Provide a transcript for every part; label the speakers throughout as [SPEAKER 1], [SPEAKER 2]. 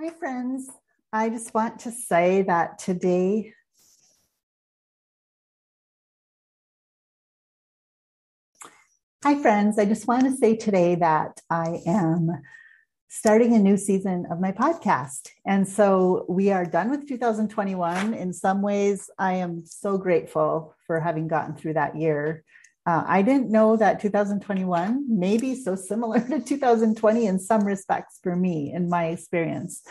[SPEAKER 1] Hi, friends. I just want to say that today, Hi, friends. I just want to say today that I am starting a new season of my podcast. And so we are done with 2021. In some ways, I am so grateful for having gotten through that year. Uh, I didn't know that 2021 may be so similar to 2020 in some respects for me, in my experience.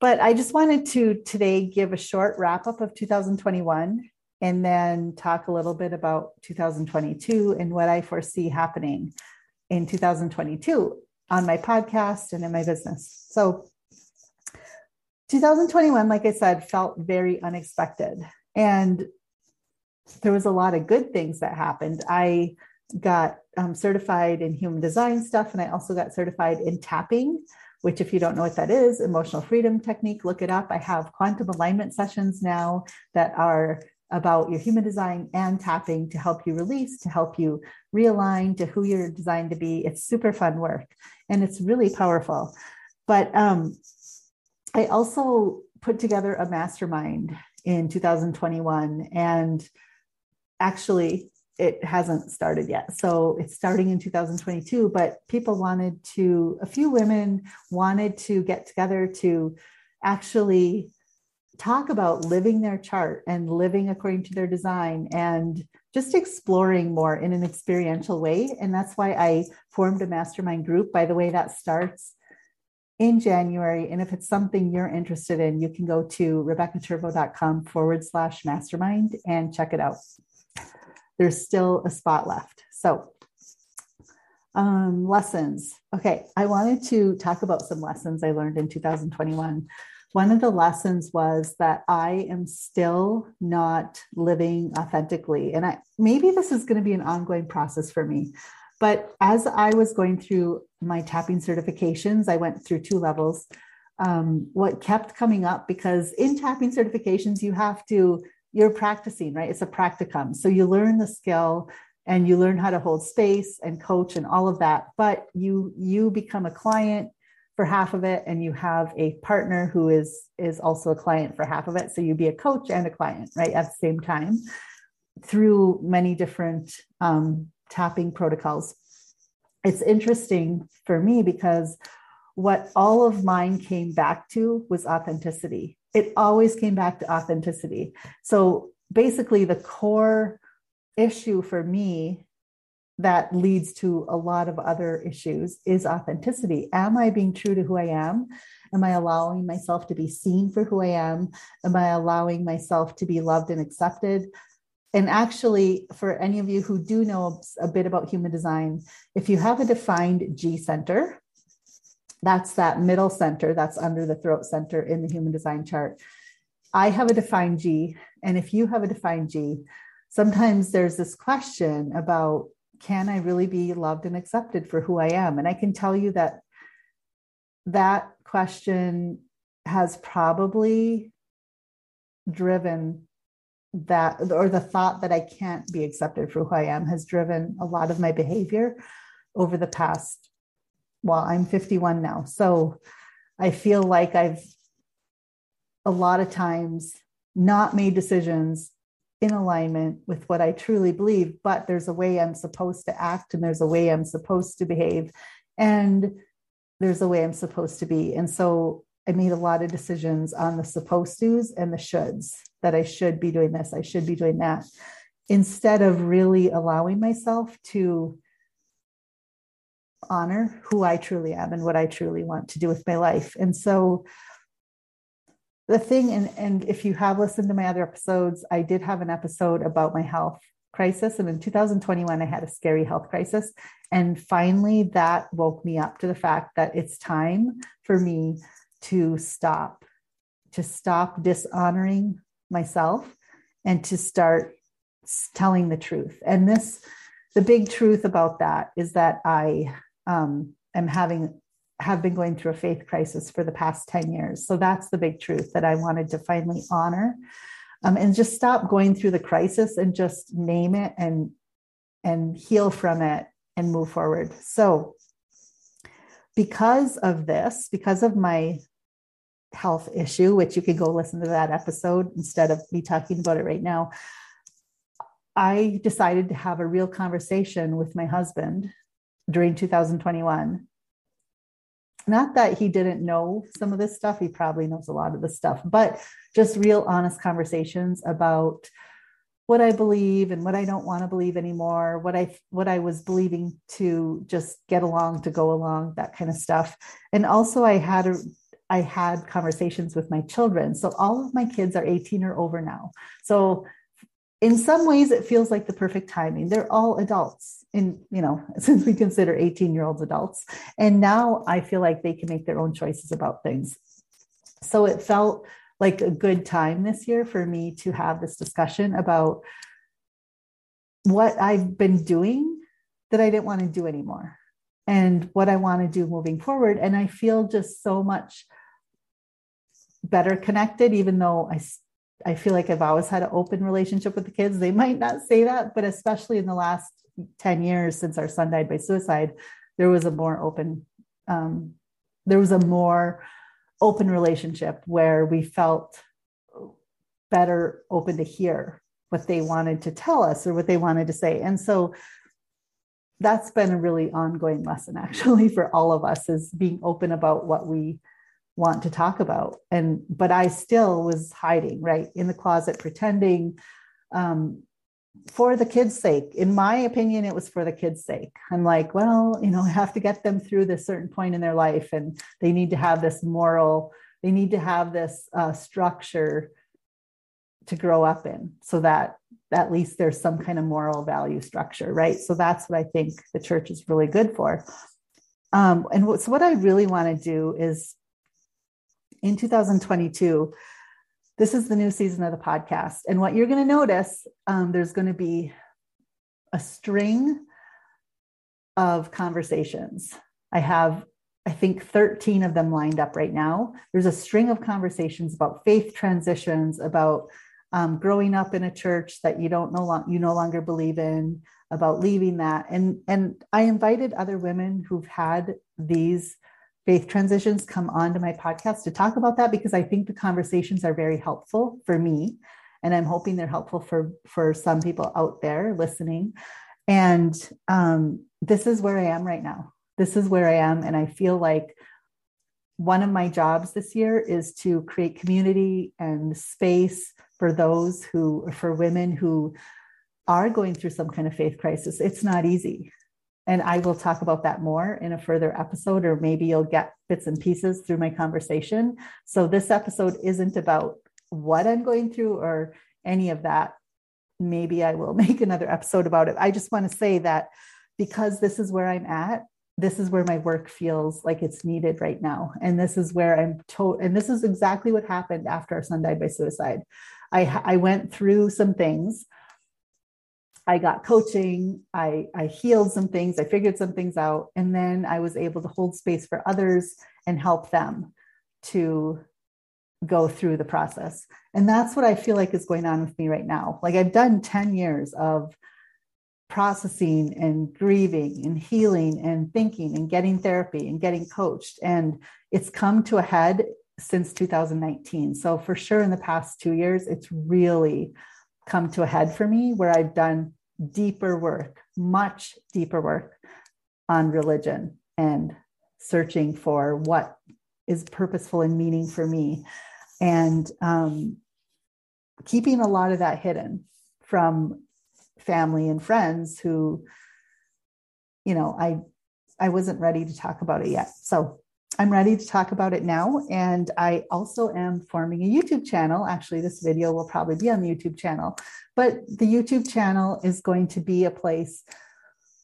[SPEAKER 1] But I just wanted to today give a short wrap up of 2021 and then talk a little bit about 2022 and what I foresee happening in 2022 on my podcast and in my business. So, 2021, like I said, felt very unexpected. And there was a lot of good things that happened. I got um, certified in human design stuff, and I also got certified in tapping, which, if you don't know what that is, emotional freedom technique, look it up. I have quantum alignment sessions now that are about your human design and tapping to help you release, to help you realign to who you're designed to be. It's super fun work and it's really powerful. But um, I also put together a mastermind in 2021 and actually it hasn't started yet. So it's starting in 2022, but people wanted to, a few women wanted to get together to actually talk about living their chart and living according to their design and just exploring more in an experiential way. And that's why I formed a mastermind group. By the way, that starts in January. And if it's something you're interested in, you can go to rebeccaturbo.com forward slash mastermind and check it out there's still a spot left. So, um, lessons. Okay, I wanted to talk about some lessons I learned in 2021. One of the lessons was that I am still not living authentically. And I maybe this is going to be an ongoing process for me. But as I was going through my tapping certifications, I went through two levels. Um, what kept coming up because in tapping certifications, you have to you're practicing, right? It's a practicum. So you learn the skill and you learn how to hold space and coach and all of that, but you you become a client for half of it and you have a partner who is is also a client for half of it. So you be a coach and a client, right? At the same time through many different um, tapping protocols. It's interesting for me because what all of mine came back to was authenticity it always came back to authenticity. So basically, the core issue for me that leads to a lot of other issues is authenticity. Am I being true to who I am? Am I allowing myself to be seen for who I am? Am I allowing myself to be loved and accepted? And actually, for any of you who do know a bit about human design, if you have a defined G center, that's that middle center that's under the throat center in the human design chart. I have a defined G, and if you have a defined G, sometimes there's this question about can I really be loved and accepted for who I am? And I can tell you that that question has probably driven that, or the thought that I can't be accepted for who I am has driven a lot of my behavior over the past well, I'm 51 now. So I feel like I've a lot of times not made decisions in alignment with what I truly believe, but there's a way I'm supposed to act and there's a way I'm supposed to behave and there's a way I'm supposed to be. And so I made a lot of decisions on the supposed to's and the shoulds that I should be doing this, I should be doing that, instead of really allowing myself to honor who I truly am and what I truly want to do with my life. And so the thing, and, and if you have listened to my other episodes, I did have an episode about my health crisis. And in 2021, I had a scary health crisis. And finally, that woke me up to the fact that it's time for me to stop, to stop dishonoring myself and to start telling the truth. And this, the big truth about that is that I um, am having have been going through a faith crisis for the past 10 years. So that's the big truth that I wanted to finally honor um, and just stop going through the crisis and just name it and and heal from it and move forward. So because of this, because of my health issue, which you can go listen to that episode instead of me talking about it right now. I decided to have a real conversation with my husband during 2021. Not that he didn't know some of this stuff, he probably knows a lot of the stuff, but just real honest conversations about what I believe and what I don't want to believe anymore, what I what I was believing to just get along to go along, that kind of stuff. And also I had a I had conversations with my children. So all of my kids are 18 or over now. So in some ways it feels like the perfect timing. They're all adults in, you know, since we consider 18 year olds adults. And now I feel like they can make their own choices about things. So it felt like a good time this year for me to have this discussion about what I've been doing that I didn't want to do anymore and what I want to do moving forward. And I feel just so much better connected, even though I, I feel like I've always had an open relationship with the kids. They might not say that, but especially in the last 10 years since our son died by suicide, there was a more open, um, there was a more open relationship where we felt better open to hear what they wanted to tell us or what they wanted to say. And so that's been a really ongoing lesson actually for all of us is being open about what we want to talk about and but i still was hiding right in the closet pretending um, for the kids' sake. In my opinion, it was for the kids' sake. I'm like, well, you know, I have to get them through this certain point in their life, and they need to have this moral, they need to have this uh, structure to grow up in so that at least there's some kind of moral value structure, right? So that's what I think the church is really good for. Um, and so, what I really want to do is in 2022, this is the new season of the podcast. And what you're going to notice, um, there's going to be a string of conversations. I have, I think, 13 of them lined up right now. There's a string of conversations about faith transitions, about um, growing up in a church that you don't no long, you no longer believe in, about leaving that. And, and I invited other women who've had these faith transitions come onto my podcast to talk about that because I think the conversations are very helpful for me. And I'm hoping they're helpful for, for some people out there listening. And um, this is where I am right now. This is where I am. And I feel like one of my jobs this year is to create community and space for those who, for women who are going through some kind of faith crisis. It's not easy. And I will talk about that more in a further episode, or maybe you'll get bits and pieces through my conversation. So, this episode isn't about what I'm going through or any of that. Maybe I will make another episode about it. I just want to say that because this is where I'm at, this is where my work feels like it's needed right now. And this is where I'm told, and this is exactly what happened after our son died by suicide. I, I went through some things I got coaching, I, I healed some things, I figured some things out, and then I was able to hold space for others and help them to go through the process. And that's what I feel like is going on with me right now. Like I've done 10 years of processing and grieving and healing and thinking and getting therapy and getting coached. And it's come to a head since 2019. So, for sure, in the past two years, it's really come to a head for me where I've done deeper work, much deeper work on religion and searching for what is purposeful and meaning for me. And um, keeping a lot of that hidden from family and friends who, you know, I I wasn't ready to talk about it yet. So I'm ready to talk about it now. And I also am forming a YouTube channel. Actually, this video will probably be on the YouTube channel, but the YouTube channel is going to be a place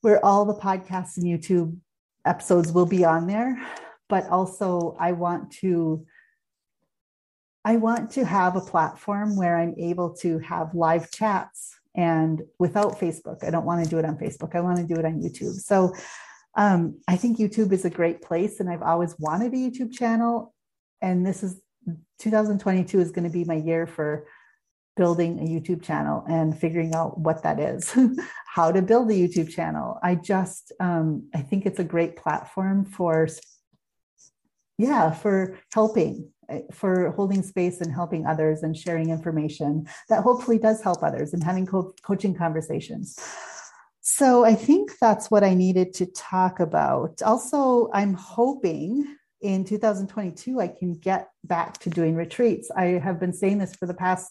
[SPEAKER 1] where all the podcasts and YouTube episodes will be on there. But also, I want to. I want to have a platform where I'm able to have live chats and without Facebook. I don't want to do it on Facebook. I want to do it on YouTube. So um, I think YouTube is a great place, and I've always wanted a YouTube channel. And this is 2022 is going to be my year for building a YouTube channel and figuring out what that is, how to build a YouTube channel. I just, um, I think it's a great platform for, yeah, for helping eh, for holding space and helping others and sharing information that hopefully does help others and having co- coaching conversations. So I think that's what I needed to talk about. Also, I'm hoping in 2022 I can get back to doing retreats. I have been saying this for the past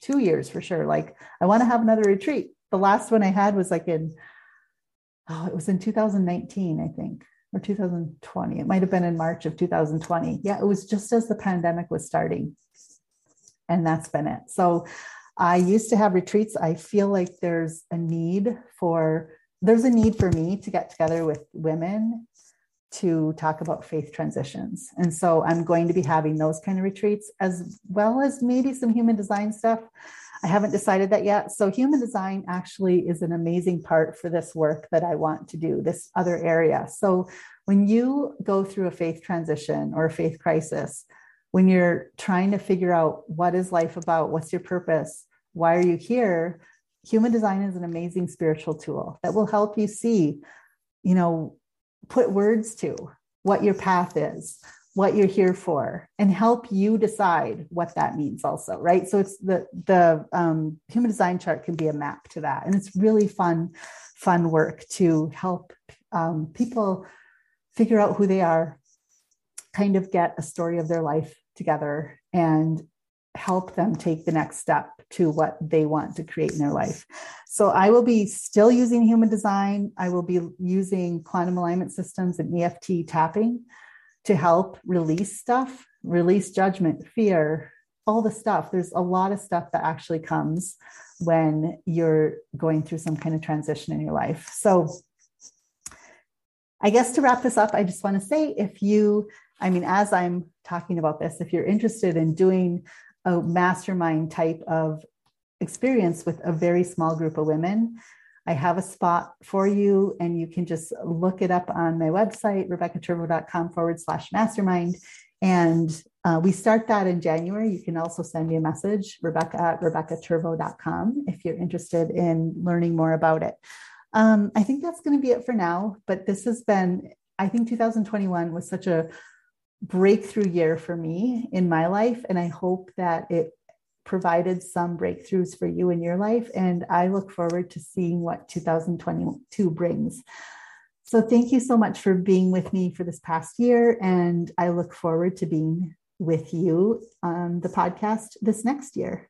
[SPEAKER 1] two years for sure. Like, I want to have another retreat. The last one I had was like in, oh, it was in 2019, I think, or 2020. It might have been in March of 2020. Yeah, it was just as the pandemic was starting. And that's been it. So I used to have retreats. I feel like there's a need for, there's a need for me to get together with women to talk about faith transitions. And so I'm going to be having those kind of retreats as well as maybe some human design stuff. I haven't decided that yet. So, human design actually is an amazing part for this work that I want to do, this other area. So, when you go through a faith transition or a faith crisis, when you're trying to figure out what is life about, what's your purpose, why are you here, human design is an amazing spiritual tool that will help you see, you know, put words to what your path is, what you're here for, and help you decide what that means also, right? So it's the the um, human design chart can be a map to that, and it's really fun, fun work to help um, people figure out who they are, kind of get a story of their life together, and help them take the next step to what they want to create in their life. So I will be still using human design. I will be using quantum alignment systems and EFT tapping to help release stuff, release judgment, fear, all the stuff. There's a lot of stuff that actually comes when you're going through some kind of transition in your life. So I guess to wrap this up, I just want to say if you, I mean, as I'm talking about this, if you're interested in doing a mastermind type of experience with a very small group of women. I have a spot for you, and you can just look it up on my website, rebeccaturbo.com forward slash mastermind. And uh, we start that in January. You can also send me a message, Rebecca at rebeccaturbo.com, if you're interested in learning more about it. Um, I think that's going to be it for now. But this has been, I think 2021 was such a breakthrough year for me in my life. And I hope that it provided some breakthroughs for you in your life. And I look forward to seeing what 2022 brings. So thank you so much for being with me for this past year. And I look forward to being with you on the podcast this next year.